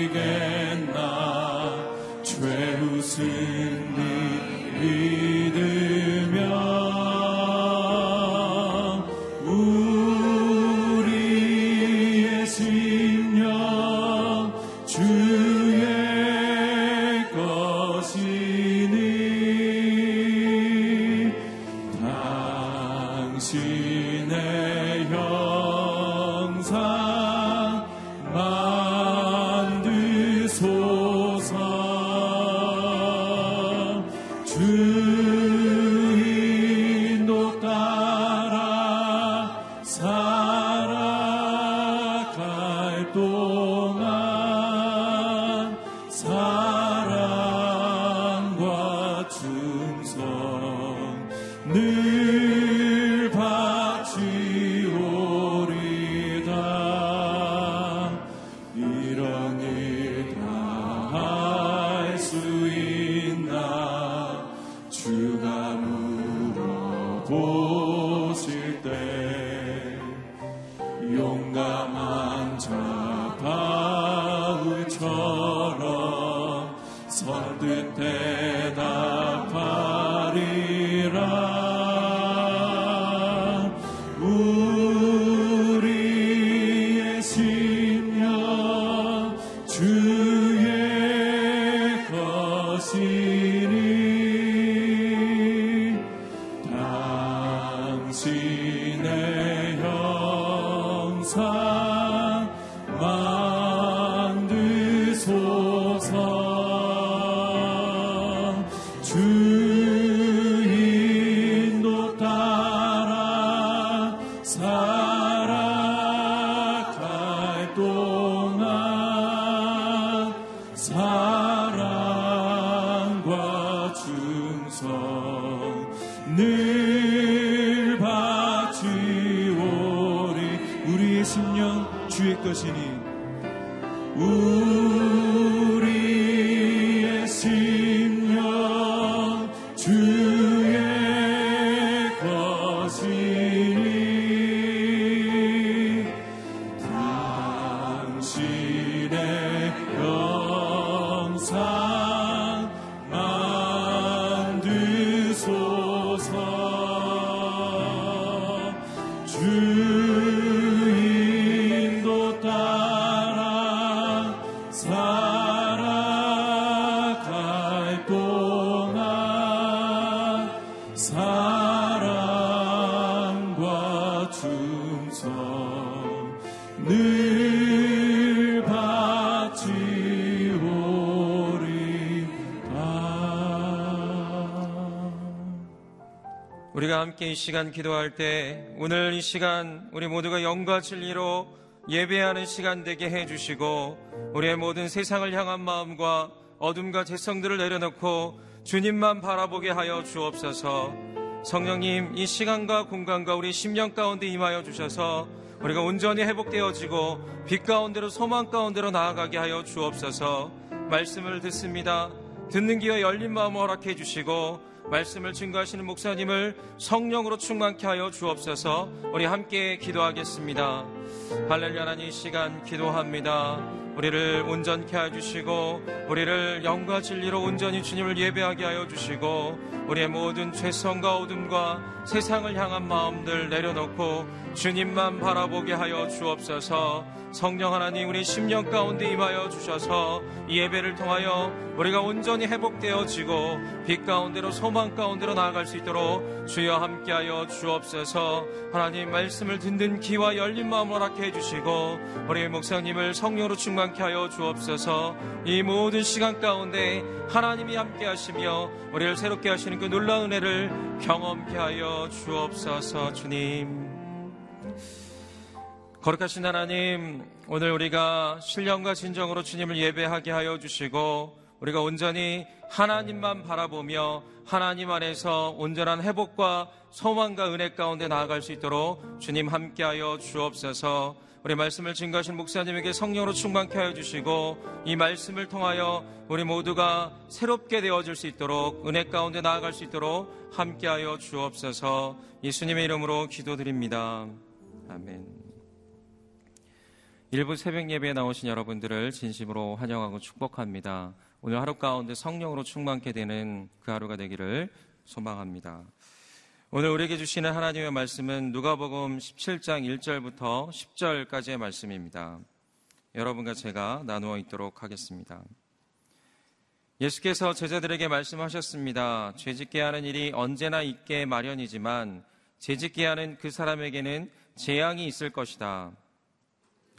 이겠나 죄로 승리를 백성 늘 우리가 함께 이 시간 기도할 때 오늘 이 시간 우리 모두가 영과 진리로 예배하는 시간 되게 해주시고 우리의 모든 세상을 향한 마음과 어둠과 재성들을 내려놓고 주님만 바라보게 하여 주옵소서. 성령님 이 시간과 공간과 우리 심령 가운데 임하여 주셔서 우리가 온전히 회복되어지고 빛 가운데로 소망 가운데로 나아가게 하여 주옵소서. 말씀을 듣습니다. 듣는 귀와 열린 마음을 허락해 주시고 말씀을 증거하시는 목사님을 성령으로 충만케 하여 주옵소서 우리 함께 기도하겠습니다. 할렐루야 하나님 이 시간 기도합니다. 우리를 온전케 하여 주시고 우리를 영과 진리로 온전히 주님을 예배하게 하여 주시고 우리의 모든 죄성과 어둠과 세상을 향한 마음들 내려놓고 주님만 바라보게 하여 주옵소서 성령 하나님 우리 심령 가운데 임하여 주셔서 이 예배를 통하여 우리가 온전히 회복되어지고 빛 가운데로 소망 가운데로 나아갈 수 있도록 주여 함께하여 주옵소서. 하나님 말씀을 듣는 귀와 열린 마음을 허락해 주시고 우리 목사님을 성령으로 충만케 하여 주옵소서. 이 모든 시간 가운데 하나님이 함께 하시며 우리를 새롭게 하시는 그 놀라운 은혜를 경험케 하여 주옵소서 주님 거룩하신 하나님, 오늘 우리가 신령과 진정으로 주님을 예배하게 하여 주시고, 우리가 온전히 하나님만 바라보며 하나님 안에서 온전한 회복과 소망과 은혜 가운데 나아갈 수 있도록 주님 함께하여 주옵소서. 우리 말씀을 증거하신 목사님에게 성령으로 충만케 하여 주시고 이 말씀을 통하여 우리 모두가 새롭게 되어질 수 있도록 은혜 가운데 나아갈 수 있도록 함께하여 주옵소서. 예수님의 이름으로 기도드립니다. 아멘. 일부 새벽 예배에 나오신 여러분들을 진심으로 환영하고 축복합니다. 오늘 하루 가운데 성령으로 충만케 되는 그 하루가 되기를 소망합니다. 오늘 우리에게 주시는 하나님의 말씀은 누가복음 17장 1절부터 10절까지의 말씀입니다. 여러분과 제가 나누어 있도록 하겠습니다. 예수께서 제자들에게 말씀하셨습니다. 죄짓게 하는 일이 언제나 있게 마련이지만 죄짓게 하는 그 사람에게는 재앙이 있을 것이다.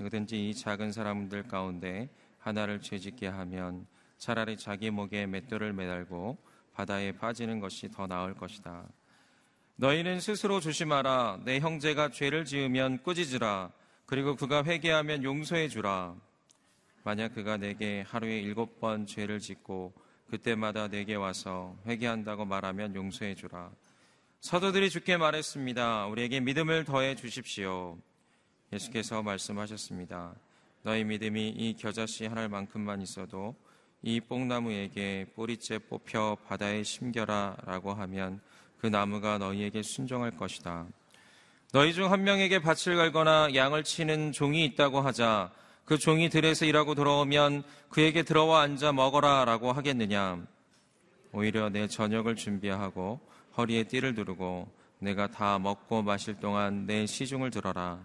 누구든지 이 작은 사람들 가운데 하나를 죄짓게 하면 차라리 자기 목에 맷돌을 매달고 바다에 빠지는 것이 더 나을 것이다. 너희는 스스로 조심하라. 내 형제가 죄를 지으면 꾸짖으라. 그리고 그가 회개하면 용서해 주라. 만약 그가 내게 하루에 일곱 번 죄를 짓고 그때마다 내게 와서 회개한다고 말하면 용서해 주라. 사도들이 주께 말했습니다. 우리에게 믿음을 더해 주십시오. 예수께서 말씀하셨습니다. 너희 믿음이 이 겨자씨 하나만큼만 있어도 이 뽕나무에게 뿌리째 뽑혀 바다에 심겨라 라고 하면 그 나무가 너희에게 순종할 것이다. 너희 중 한 명에게 밭을 갈거나 양을 치는 종이 있다고 하자 그 종이 들에서 일하고 돌아오면 그에게 들어와 앉아 먹어라 라고 하겠느냐. 오히려 내 저녁을 준비하고 허리에 띠를 두르고 내가 다 먹고 마실 동안 내 시중을 들어라.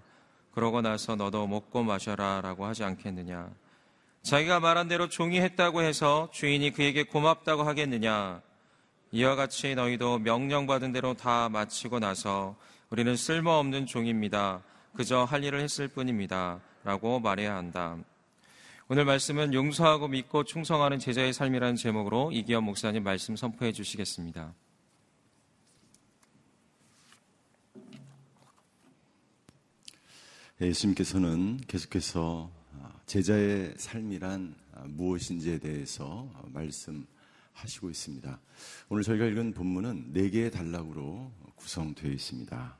그러고 나서 너도 먹고 마셔라 라고 하지 않겠느냐. 자기가 말한 대로 종이 했다고 해서 주인이 그에게 고맙다고 하겠느냐. 이와 같이 너희도 명령받은 대로 다 마치고 나서 우리는 쓸모없는 종입니다. 그저 할 일을 했을 뿐입니다. 라고 말해야 한다. 오늘 말씀은 용서하고 믿고 충성하는 제자의 삶이라는 제목으로 이기현 목사님 말씀 선포해 주시겠습니다. 예수님께서는 계속해서 제자의 삶이란 무엇인지에 대해서 말씀하시고 있습니다. 오늘 저희가 읽은 본문은 네 개의 단락으로 구성되어 있습니다.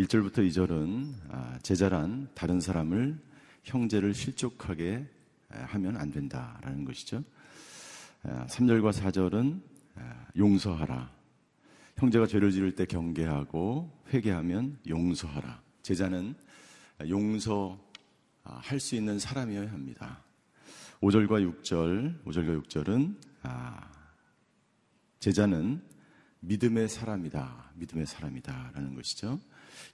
1절부터 2절은 아, 제자란 다른 사람을 형제를 실족하게 하면 안 된다라는 것이죠. 3절과 아, 4절은 아, 용서하라. 형제가 죄를 지을 때 경계하고 회개하면 용서하라. 제자는 용서할 수 있는 사람이어야 합니다. 5절과 6절, 5절과 6절은 제자는 믿음의 사람이다. 믿음의 사람이다 라는 것이죠.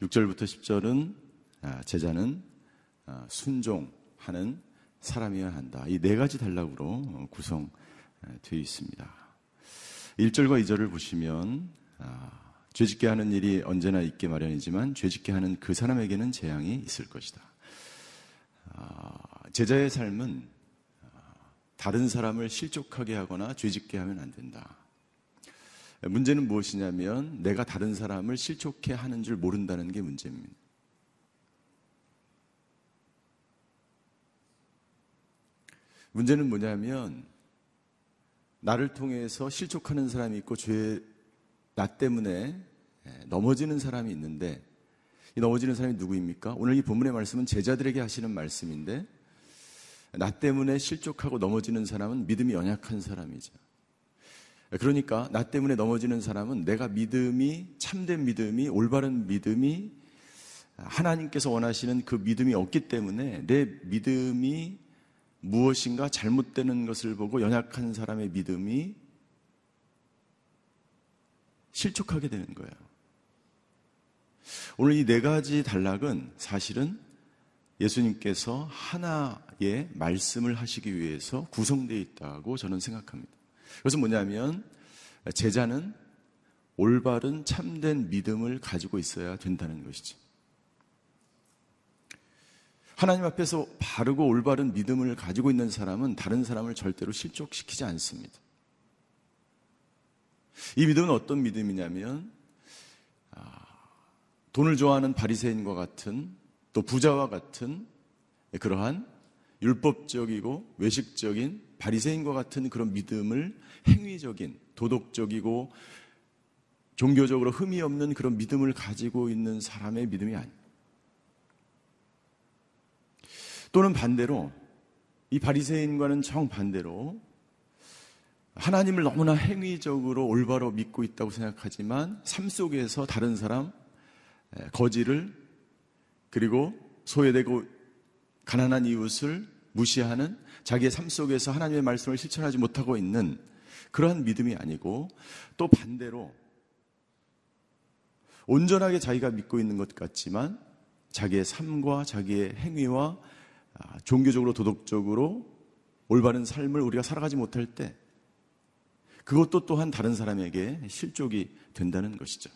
6절부터 10절은 아, 제자는 아, 순종하는 사람이어야 한다. 이 네 가지 단락으로 구성되어 있습니다. 1절과 2절을 보시면 아, 죄짓게 하는 일이 언제나 있게 마련이지만 죄짓게 하는 그 사람에게는 재앙이 있을 것이다. 제자의 삶은 다른 사람을 실족하게 하거나 죄짓게 하면 안 된다. 문제는 무엇이냐면 내가 다른 사람을 실족해 하는 줄 모른다는 게 문제입니다. 문제는 뭐냐면 나를 통해서 실족하는 사람이 있고 죄, 나 때문에 넘어지는 사람이 있는데 이 넘어지는 사람이 누구입니까? 오늘 이 본문의 말씀은 제자들에게 하시는 말씀인데 나 때문에 실족하고 넘어지는 사람은 믿음이 연약한 사람이죠. 그러니까 나 때문에 넘어지는 사람은 내가 믿음이 참된 믿음이 올바른 믿음이 하나님께서 원하시는 그 믿음이 없기 때문에 내 믿음이 무엇인가 잘못되는 것을 보고 연약한 사람의 믿음이 실족하게 되는 거예요. 오늘 이 네 가지 단락은 사실은 예수님께서 하나의 말씀을 하시기 위해서 구성되어 있다고 저는 생각합니다. 그것은 뭐냐면 제자는 올바른 참된 믿음을 가지고 있어야 된다는 것이죠. 하나님 앞에서 바르고 올바른 믿음을 가지고 있는 사람은 다른 사람을 절대로 실족시키지 않습니다. 이 믿음은 어떤 믿음이냐면 아, 돈을 좋아하는 바리새인과 같은 또 부자와 같은 그러한 율법적이고 외식적인 바리새인과 같은 그런 믿음을 행위적인 도덕적이고 종교적으로 흠이 없는 그런 믿음을 가지고 있는 사람의 믿음이 아니. 또는 반대로 이 바리새인과는 정반대로 하나님을 너무나 행위적으로 올바로 믿고 있다고 생각하지만 삶 속에서 다른 사람 거지를 그리고 소외되고 가난한 이웃을 무시하는 자기의 삶 속에서 하나님의 말씀을 실천하지 못하고 있는 그러한 믿음이 아니고 또 반대로 온전하게 자기가 믿고 있는 것 같지만 자기의 삶과 자기의 행위와 아, 종교적으로 도덕적으로 올바른 삶을 우리가 살아가지 못할 때 그것도 또한 다른 사람에게 실족이 된다는 것이죠.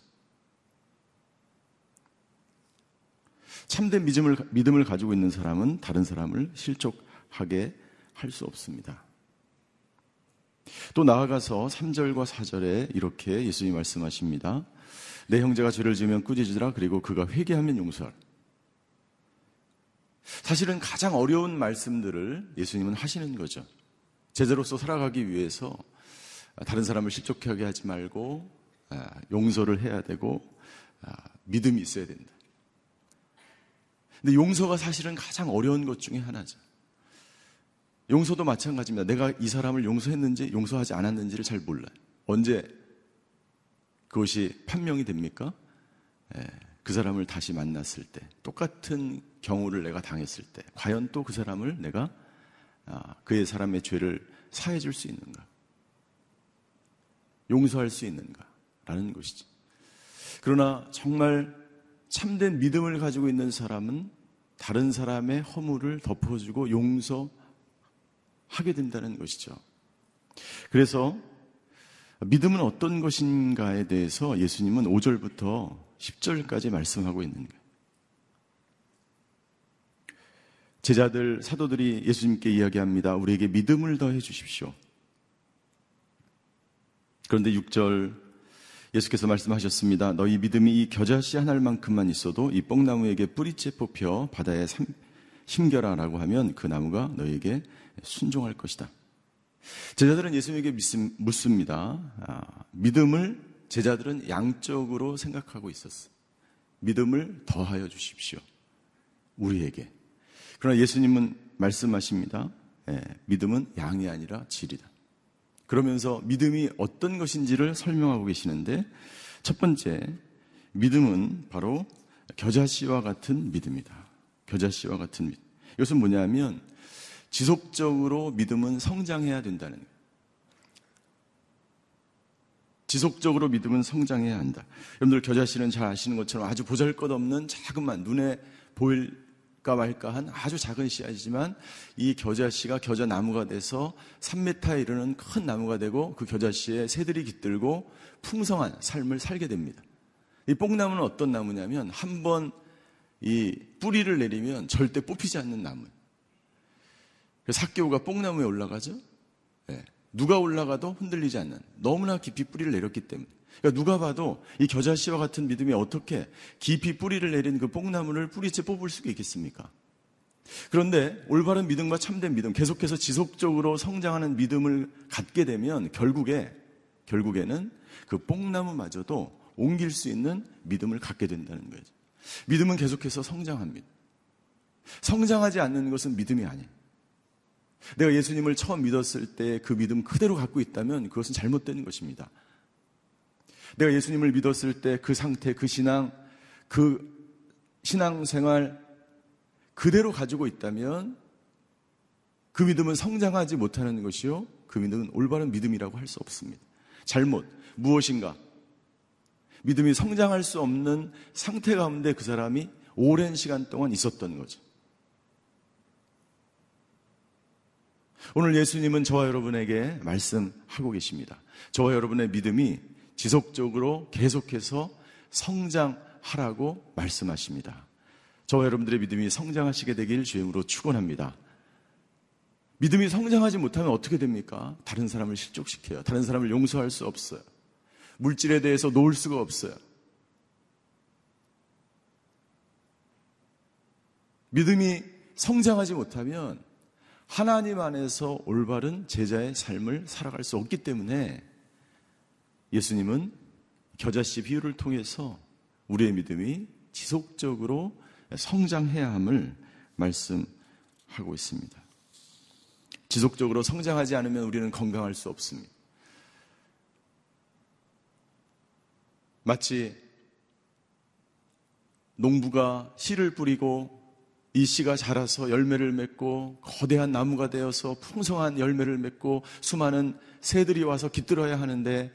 참된 믿음을, 믿음을 가지고 있는 사람은 다른 사람을 실족하게 할 수 없습니다. 또 나아가서 3절과 4절에 이렇게 예수님이 말씀하십니다. 내 형제가 죄를 지으면 꾸짖으라 그리고 그가 회개하면 용서하라. 사실은 가장 어려운 말씀들을 예수님은 하시는 거죠. 제자로서 살아가기 위해서 다른 사람을 실족하게 하지 말고 아, 용서를 해야 되고 아, 믿음이 있어야 된다. 근데 용서가 사실은 가장 어려운 것 중에 하나죠. 용서도 마찬가지입니다. 내가 이 사람을 용서했는지 용서하지 않았는지를 잘 몰라요. 언제 그것이 판명이 됩니까? 예, 그 사람을 다시 만났을 때, 똑같은 경우를 내가 당했을 때, 과연 또 그 사람을 내가 아, 그의 사람의 죄를 사해 줄 수 있는가? 용서할 수 있는가? 라는 것이지. 그러나 정말 참된 믿음을 가지고 있는 사람은 다른 사람의 허물을 덮어주고 용서 하게 된다는 것이죠. 그래서 믿음은 어떤 것인가에 대해서 예수님은 5절부터 10절까지 말씀하고 있는 거예요. 제자들, 사도들이 예수님께 이야기합니다. 우리에게 믿음을 더해 주십시오. 그런데 6절 예수께서 말씀하셨습니다. 너희 믿음이 이 겨자씨 하나만큼만 있어도 이 뽕나무에게 뿌리째 뽑혀 바다에 심겨라라고 하면 그 나무가 너희에게 순종할 것이다. 제자들은 예수님에게 묻습니다. 아, 믿음을 제자들은 양적으로 생각하고 있었어. 믿음을 더하여 주십시오. 우리에게. 그러나 예수님은 말씀하십니다. 예, 믿음은 양이 아니라 질이다. 그러면서 믿음이 어떤 것인지를 설명하고 계시는데 첫 번째 믿음은 바로 겨자씨와 같은 믿음이다. 겨자씨와 같은 믿음. 이것은 뭐냐면 지속적으로 믿음은 성장해야 된다는 거예요. 지속적으로 믿음은 성장해야 한다. 여러분들 겨자씨는 잘 아시는 것처럼 아주 보잘것없는 자그만 눈에 보일 까 말까 한 아주 작은 씨앗이지만 이 겨자씨가 겨자나무가 돼서 3m에 이르는 큰 나무가 되고 그 겨자씨에 새들이 깃들고 풍성한 삶을 살게 됩니다. 이 뽕나무는 어떤 나무냐면 한 번 이 뿌리를 내리면 절대 뽑히지 않는 나무예요. 그래서 학교가 뽕나무에 올라가죠. 네. 누가 올라가도 흔들리지 않는 너무나 깊이 뿌리를 내렸기 때문에 그러니까 누가 봐도 이 겨자씨와 같은 믿음이 어떻게 깊이 뿌리를 내린 그 뽕나무를 뿌리채 뽑을 수가 있겠습니까? 그런데 올바른 믿음과 참된 믿음, 계속해서 지속적으로 성장하는 믿음을 갖게 되면 결국에 결국에는 그 뽕나무마저도 옮길 수 있는 믿음을 갖게 된다는 거죠. 믿음은 계속해서 성장합니다. 성장하지 않는 것은 믿음이 아니에요. 내가 예수님을 처음 믿었을 때 그 믿음 그대로 갖고 있다면 그것은 잘못된 것입니다. 내가 예수님을 믿었을 때 그 상태, 그 신앙, 그 신앙생활 그대로 가지고 있다면 그 믿음은 성장하지 못하는 것이요. 그 믿음은 올바른 믿음이라고 할 수 없습니다. 잘못, 무엇인가, 믿음이 성장할 수 없는 상태 가운데 그 사람이 오랜 시간 동안 있었던 거죠. 오늘 예수님은 저와 여러분에게 말씀하고 계십니다. 저와 여러분의 믿음이 지속적으로 계속해서 성장하라고 말씀하십니다. 저와 여러분들의 믿음이 성장하시게 되길 주임으로 축원합니다. 믿음이 성장하지 못하면 어떻게 됩니까? 다른 사람을 실족시켜요. 다른 사람을 용서할 수 없어요. 물질에 대해서 놓을 수가 없어요. 믿음이 성장하지 못하면 하나님 안에서 올바른 제자의 삶을 살아갈 수 없기 때문에 예수님은 겨자씨 비유를 통해서 우리의 믿음이 지속적으로 성장해야 함을 말씀하고 있습니다. 지속적으로 성장하지 않으면 우리는 건강할 수 없습니다. 마치 농부가 씨를 뿌리고 이 씨가 자라서 열매를 맺고 거대한 나무가 되어서 풍성한 열매를 맺고 수많은 새들이 와서 깃들어야 하는데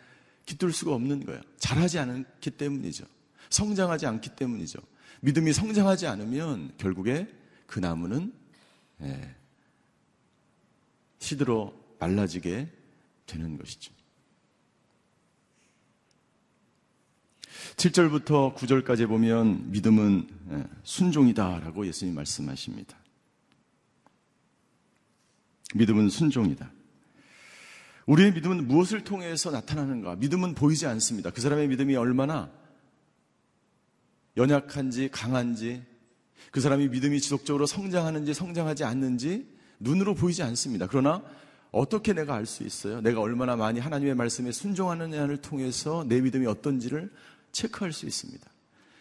깃들 수가 없는 거예요. 자라지 않기 때문이죠. 성장하지 않기 때문이죠. 믿음이 성장하지 않으면 결국에 그 나무는 예, 시들어 말라지게 되는 것이죠. 7절부터 9절까지 보면 믿음은 예, 순종이다라고 예수님 말씀하십니다. 믿음은 순종이다. 우리의 믿음은 무엇을 통해서 나타나는가? 믿음은 보이지 않습니다. 그 사람의 믿음이 얼마나 연약한지 강한지 그 사람이 믿음이 지속적으로 성장하는지 성장하지 않는지 눈으로 보이지 않습니다. 그러나 어떻게 내가 알 수 있어요? 내가 얼마나 많이 하나님의 말씀에 순종하느냐를 통해서 내 믿음이 어떤지를 체크할 수 있습니다.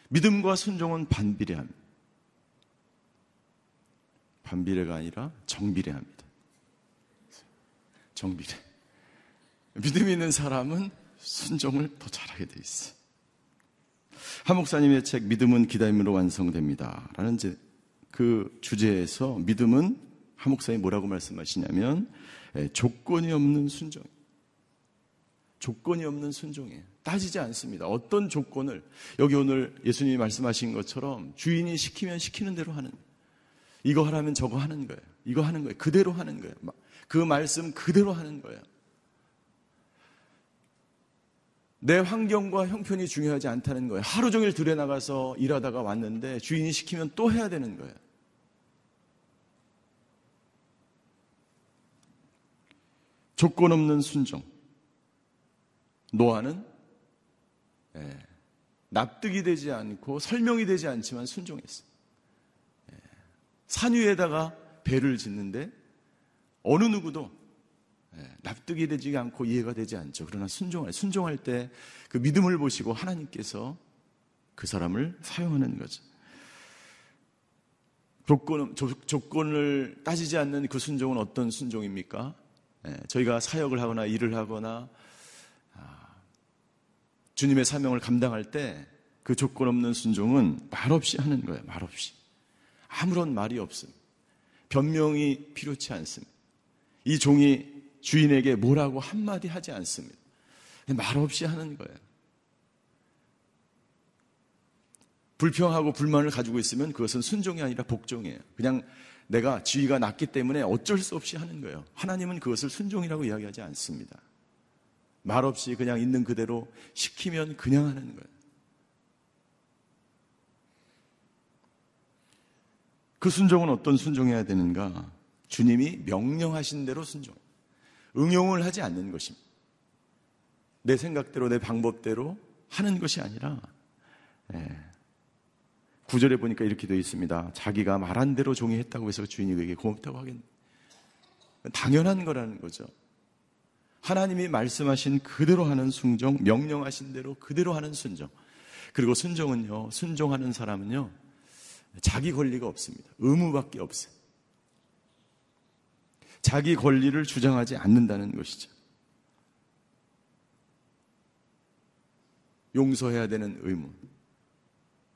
믿음과 순종은 반비례합니다. 반비례가 아니라 정비례합니다. 정비례. 믿음 있는 사람은 순종을 더 잘하게 돼 있어요. 한 목사님의 책 믿음은 기다림으로 완성됩니다. 라는 그 주제에서 믿음은 한 목사님이 뭐라고 말씀하시냐면 조건이 없는 순종. 조건이 없는 순종이에요. 따지지 않습니다. 어떤 조건을 여기 오늘 예수님이 말씀하신 것처럼 주인이 시키면 시키는 대로 하는 이거 하라면 저거 하는 거예요. 이거 하는 거예요. 그대로 하는 거예요. 그 말씀 그대로 하는 거예요. 내 환경과 형편이 중요하지 않다는 거예요. 하루 종일 들에 나가서 일하다가 왔는데 주인이 시키면 또 해야 되는 거예요. 조건 없는 순종. 노아는 예, 납득이 되지 않고 설명이 되지 않지만 순종했어요. 예, 산 위에다가 배를 짓는데 어느 누구도 예, 납득이 되지 않고 이해가 되지 않죠. 그러나 순종할 순종할 때 그 믿음을 보시고 하나님께서 그 사람을 사용하는 거죠. 조건, 조건을 따지지 않는 그 순종은 어떤 순종입니까? 예, 저희가 사역을 하거나 일을 하거나 아, 주님의 사명을 감당할 때 그 조건 없는 순종은 말없이 하는 거예요. 말없이. 아무런 말이 없습니다. 변명이 필요치 않습니다. 이 종이 주인에게 뭐라고 한마디 하지 않습니다. 말없이 하는 거예요. 불평하고 불만을 가지고 있으면 그것은 순종이 아니라 복종이에요. 그냥 내가 지위가 낮기 때문에 어쩔 수 없이 하는 거예요. 하나님은 그것을 순종이라고 이야기하지 않습니다. 말없이 그냥 있는 그대로 시키면 그냥 하는 거예요. 그 순종은 어떤 순종해야 되는가? 주님이 명령하신 대로 순종. 응용을 하지 않는 것입니다. 내 생각대로, 내 방법대로 하는 것이 아니라, 예. 구절에 보니까 이렇게 되어 있습니다. 자기가 말한 대로 종이 했다고 해서 주인이 그에게 고맙다고 하겠네. 당연한 거라는 거죠. 하나님이 말씀하신 그대로 하는 순종, 명령하신 대로 그대로 하는 순종. 그리고 순종은요, 순종하는 사람은요, 자기 권리가 없습니다. 의무밖에 없어요. 자기 권리를 주장하지 않는다는 것이죠. 용서해야 되는 의무.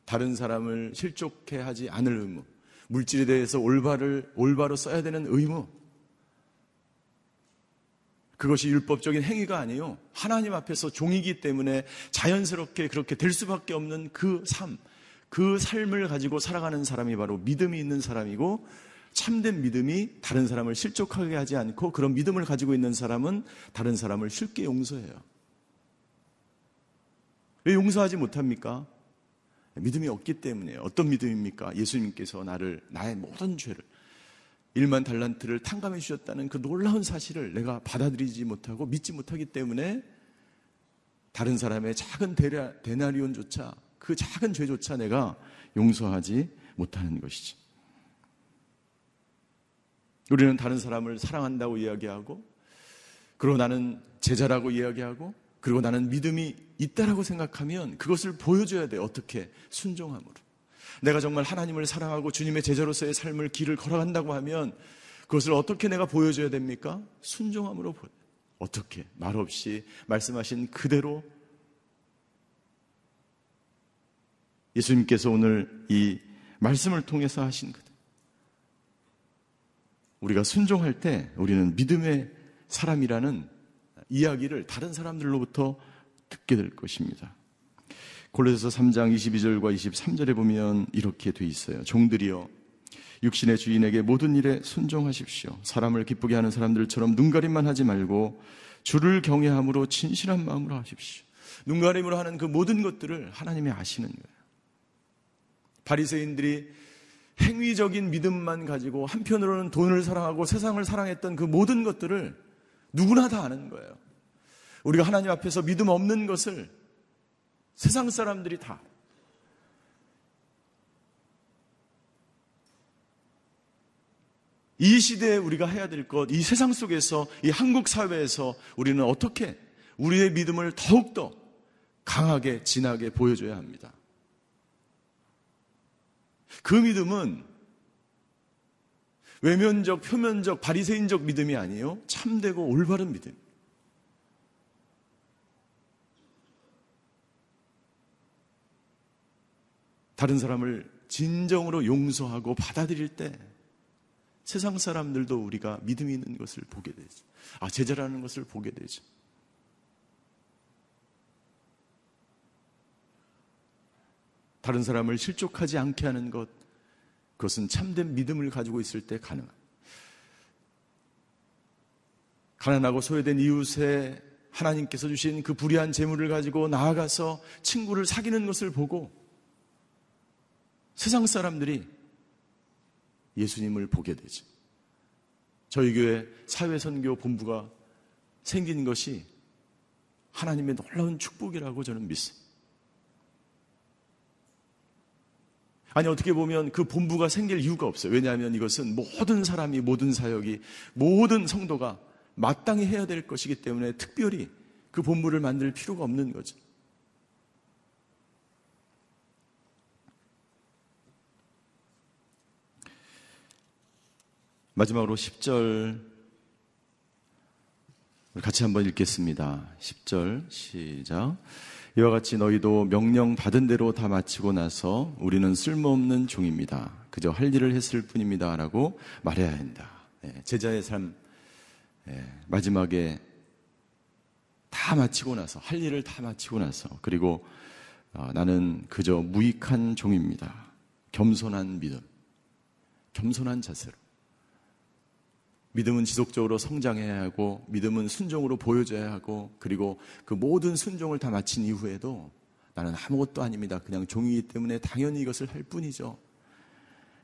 다른 사람을 실족해 하지 않을 의무. 물질에 대해서 올바를, 올바로 써야 되는 의무. 그것이 율법적인 행위가 아니에요. 하나님 앞에서 종이기 때문에 자연스럽게 그렇게 될 수밖에 없는 그 삶, 그 삶을 가지고 살아가는 사람이 바로 믿음이 있는 사람이고 참된 믿음이 다른 사람을 실족하게 하지 않고 그런 믿음을 가지고 있는 사람은 다른 사람을 쉽게 용서해요. 왜 용서하지 못합니까? 믿음이 없기 때문에 어떤 믿음입니까? 예수님께서 나를 나의 모든 죄를 일만 달란트를 탕감해 주셨다는 그 놀라운 사실을 내가 받아들이지 못하고 믿지 못하기 때문에 다른 사람의 작은 데나리온조차 그 작은 죄조차 내가 용서하지 못하는 것이지. 우리는 다른 사람을 사랑한다고 이야기하고, 그리고 나는 제자라고 이야기하고, 그리고 나는 믿음이 있다라고 생각하면 그것을 보여줘야 돼. 어떻게? 순종함으로. 내가 정말 하나님을 사랑하고 주님의 제자로서의 삶을 길을 걸어간다고 하면 그것을 어떻게 내가 보여줘야 됩니까? 순종함으로 보여. 어떻게? 말없이 말씀하신 그대로 예수님께서 오늘 이 말씀을 통해서 하신 것. 우리가 순종할 때 우리는 믿음의 사람이라는 이야기를 다른 사람들로부터 듣게 될 것입니다. 골로새서 3장 22절과 23절에 보면 이렇게 돼 있어요. 종들이여 육신의 주인에게 모든 일에 순종하십시오. 사람을 기쁘게 하는 사람들처럼 눈가림만 하지 말고 주를 경외함으로 진실한 마음으로 하십시오. 눈가림으로 하는 그 모든 것들을 하나님이 아시는 거예요. 바리새인들이 행위적인 믿음만 가지고 한편으로는 돈을 사랑하고 세상을 사랑했던 그 모든 것들을 누구나 다 아는 거예요. 우리가 하나님 앞에서 믿음 없는 것을 세상 사람들이 다. 이 시대에 우리가 해야 될 것, 이 세상 속에서, 이 한국 사회에서 우리는 어떻게 우리의 믿음을 더욱더 강하게, 진하게 보여줘야 합니다. 그 믿음은 외면적, 표면적, 바리새인적 믿음이 아니에요. 참되고 올바른 믿음. 다른 사람을 진정으로 용서하고 받아들일 때 세상 사람들도 우리가 믿음이 있는 것을 보게 되죠. 아, 제자라는 것을 보게 되죠. 다른 사람을 실족하지 않게 하는 것, 그것은 참된 믿음을 가지고 있을 때 가능합니다. 가난하고 소외된 이웃에 하나님께서 주신 그 불의한 재물을 가지고 나아가서 친구를 사귀는 것을 보고 세상 사람들이 예수님을 보게 되죠. 저희 교회 사회선교 본부가 생긴 것이 하나님의 놀라운 축복이라고 저는 믿습니다. 아니 어떻게 보면 그 본부가 생길 이유가 없어요. 왜냐하면 이것은 모든 사람이 모든 사역이 모든 성도가 마땅히 해야 될 것이기 때문에 특별히 그 본부를 만들 필요가 없는 거죠. 마지막으로 10절 같이 한번 읽겠습니다. 10절 시작. 이와 같이 너희도 명령 받은 대로 다 마치고 나서 우리는 쓸모없는 종입니다. 그저 할 일을 했을 뿐입니다. 라고 말해야 한다. 예, 제자의 삶, 예, 마지막에 다 마치고 나서, 할 일을 다 마치고 나서, 그리고 어, 나는 그저 무익한 종입니다. 겸손한 믿음, 겸손한 자세로. 믿음은 지속적으로 성장해야 하고 믿음은 순종으로 보여져야 하고 그리고 그 모든 순종을 다 마친 이후에도 나는 아무것도 아닙니다. 그냥 종이기 때문에 당연히 이것을 할 뿐이죠.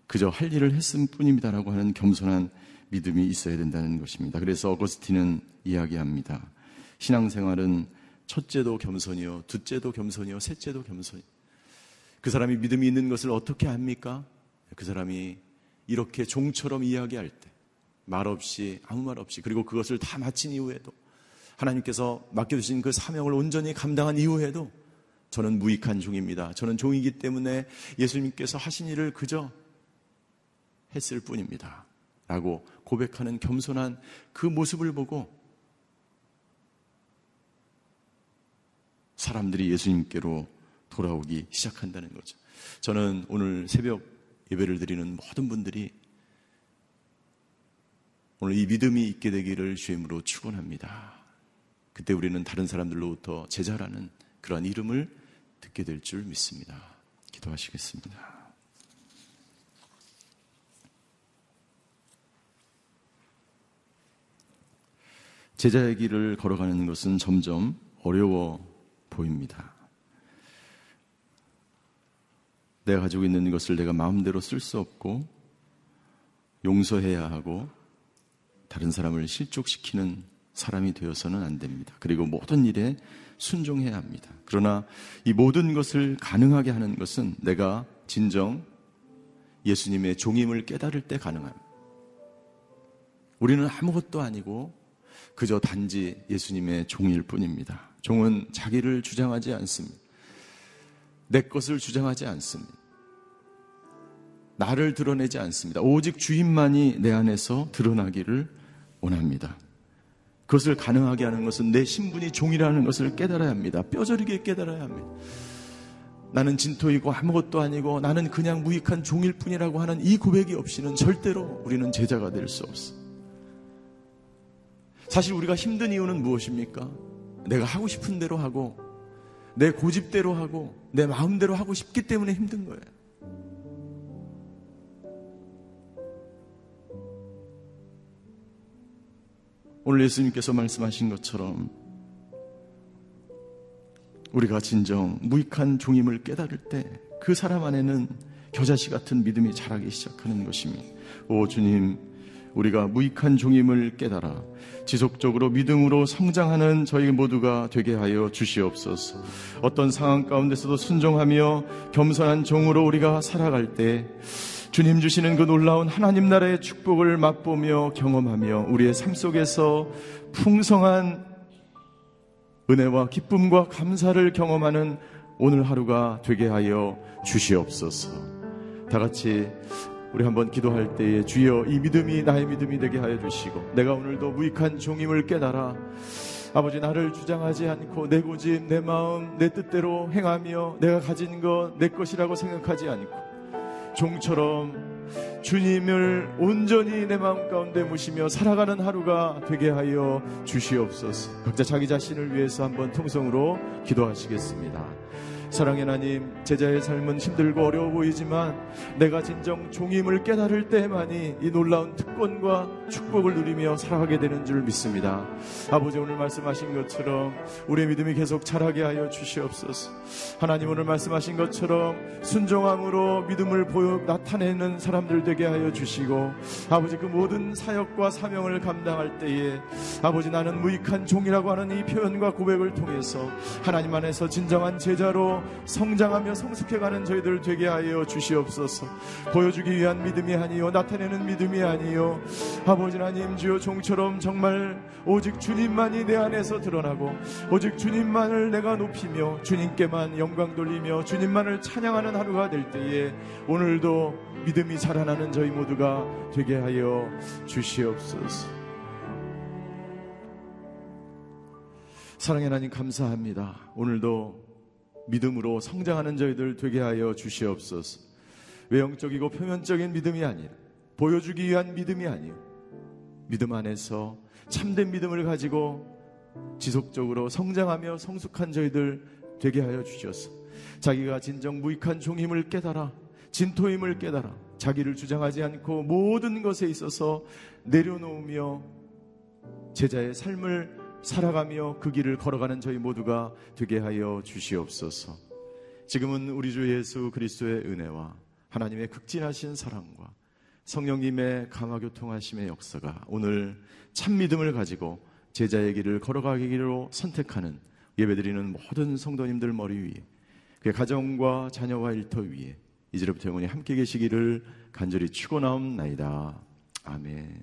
그저 할 일을 했을 뿐입니다라고 하는 겸손한 믿음이 있어야 된다는 것입니다. 그래서 어거스틴은 이야기합니다. 신앙생활은 첫째도 겸손이요, 둘째도 겸손이요, 셋째도 겸손이. 그 사람이 믿음이 있는 것을 어떻게 합니까? 그 사람이 이렇게 종처럼 이야기할 때, 말 없이 아무 말 없이 그리고 그것을 다 마친 이후에도 하나님께서 맡겨주신 그 사명을 온전히 감당한 이후에도 저는 무익한 종입니다. 저는 종이기 때문에 예수님께서 하신 일을 그저 했을 뿐입니다. 라고 고백하는 겸손한 그 모습을 보고 사람들이 예수님께로 돌아오기 시작한다는 거죠. 저는 오늘 새벽 예배를 드리는 모든 분들이 오늘 이 믿음이 있게 되기를 주임으로 축원합니다. 그때 우리는 다른 사람들로부터 제자라는 그러한 이름을 듣게 될 줄 믿습니다. 기도하시겠습니다. 제자의 길을 걸어가는 것은 점점 어려워 보입니다. 내가 가지고 있는 것을 내가 마음대로 쓸 수 없고 용서해야 하고 다른 사람을 실족시키는 사람이 되어서는 안 됩니다. 그리고 모든 일에 순종해야 합니다. 그러나 이 모든 것을 가능하게 하는 것은 내가 진정 예수님의 종임을 깨달을 때 가능합니다. 우리는 아무것도 아니고 그저 단지 예수님의 종일 뿐입니다. 종은 자기를 주장하지 않습니다. 내 것을 주장하지 않습니다. 나를 드러내지 않습니다. 오직 주인만이 내 안에서 드러나기를 원합니다. 그것을 가능하게 하는 것은 내 신분이 종이라는 것을 깨달아야 합니다. 뼈저리게 깨달아야 합니다. 나는 진토이고 아무것도 아니고 나는 그냥 무익한 종일 뿐이라고 하는 이 고백이 없이는 절대로 우리는 제자가 될 수 없어. 사실 우리가 힘든 이유는 무엇입니까? 내가 하고 싶은 대로 하고 내 고집대로 하고 내 마음대로 하고 싶기 때문에 힘든 거예요. 오늘 예수님께서 말씀하신 것처럼 우리가 진정 무익한 종임을 깨달을 때 그 사람 안에는 겨자씨 같은 믿음이 자라기 시작하는 것입니다. 오 주님, 우리가 무익한 종임을 깨달아 지속적으로 믿음으로 성장하는 저희 모두가 되게 하여 주시옵소서. 어떤 상황 가운데서도 순종하며 겸손한 종으로 우리가 살아갈 때 주님 주시는 그 놀라운 하나님 나라의 축복을 맛보며 경험하며 우리의 삶 속에서 풍성한 은혜와 기쁨과 감사를 경험하는 오늘 하루가 되게 하여 주시옵소서. 다 같이 우리 한번 기도할 때에 주여 이 믿음이 나의 믿음이 되게 하여 주시고 내가 오늘도 무익한 종임을 깨달아 아버지 나를 주장하지 않고 내 고집 내 마음 내 뜻대로 행하며 내가 가진 것 내 것이라고 생각하지 않고 종처럼 주님을 온전히 내 마음 가운데 모시며 살아가는 하루가 되게 하여 주시옵소서. 각자 자기 자신을 위해서 한번 통성으로 기도하시겠습니다. 사랑의 하나님, 제자의 삶은 힘들고 어려워 보이지만 내가 진정 종임을 깨달을 때만이 이 놀라운 특권과 축복을 누리며 살아가게 되는 줄 믿습니다. 아버지 오늘 말씀하신 것처럼 우리의 믿음이 계속 자라게 하여 주시옵소서. 하나님 오늘 말씀하신 것처럼 순종함으로 믿음을 보여 나타내는 사람들 되게 하여 주시고 아버지 그 모든 사역과 사명을 감당할 때에 아버지 나는 무익한 종이라고 하는 이 표현과 고백을 통해서 하나님 안에서 진정한 제자로 성장하며 성숙해가는 저희들 되게 하여 주시옵소서. 보여주기 위한 믿음이 아니요 나타내는 믿음이 아니요 아버지 하나님 주여 종처럼 정말 오직 주님만이 내 안에서 드러나고 오직 주님만을 내가 높이며 주님께만 영광 돌리며 주님만을 찬양하는 하루가 될 때에 오늘도 믿음이 자라나는 저희 모두가 되게 하여 주시옵소서. 사랑의 하나님 감사합니다. 오늘도 믿음으로 성장하는 저희들 되게 하여 주시옵소서. 외형적이고 표면적인 믿음이 아니라 보여주기 위한 믿음이 아니요. 믿음 안에서 참된 믿음을 가지고 지속적으로 성장하며 성숙한 저희들 되게 하여 주셔서 자기가 진정 무익한 종임을 깨달아 진토임을 깨달아 자기를 주장하지 않고 모든 것에 있어서 내려놓으며 제자의 삶을 살아가며 그 길을 걸어가는 저희 모두가 되게 하여 주시옵소서. 지금은 우리 주 예수 그리스도의 은혜와 하나님의 극진하신 사랑과 성령님의 강화 교통하심의 역사가 오늘 참 믿음을 가지고 제자의 길을 걸어가기로 선택하는 예배드리는 모든 성도님들 머리 위에 그 가정과 자녀와 일터 위에 이제부터 영원히 함께 계시기를 간절히 축원하옵나이다. 아멘.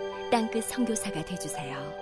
땅끝 성교사가 되주세요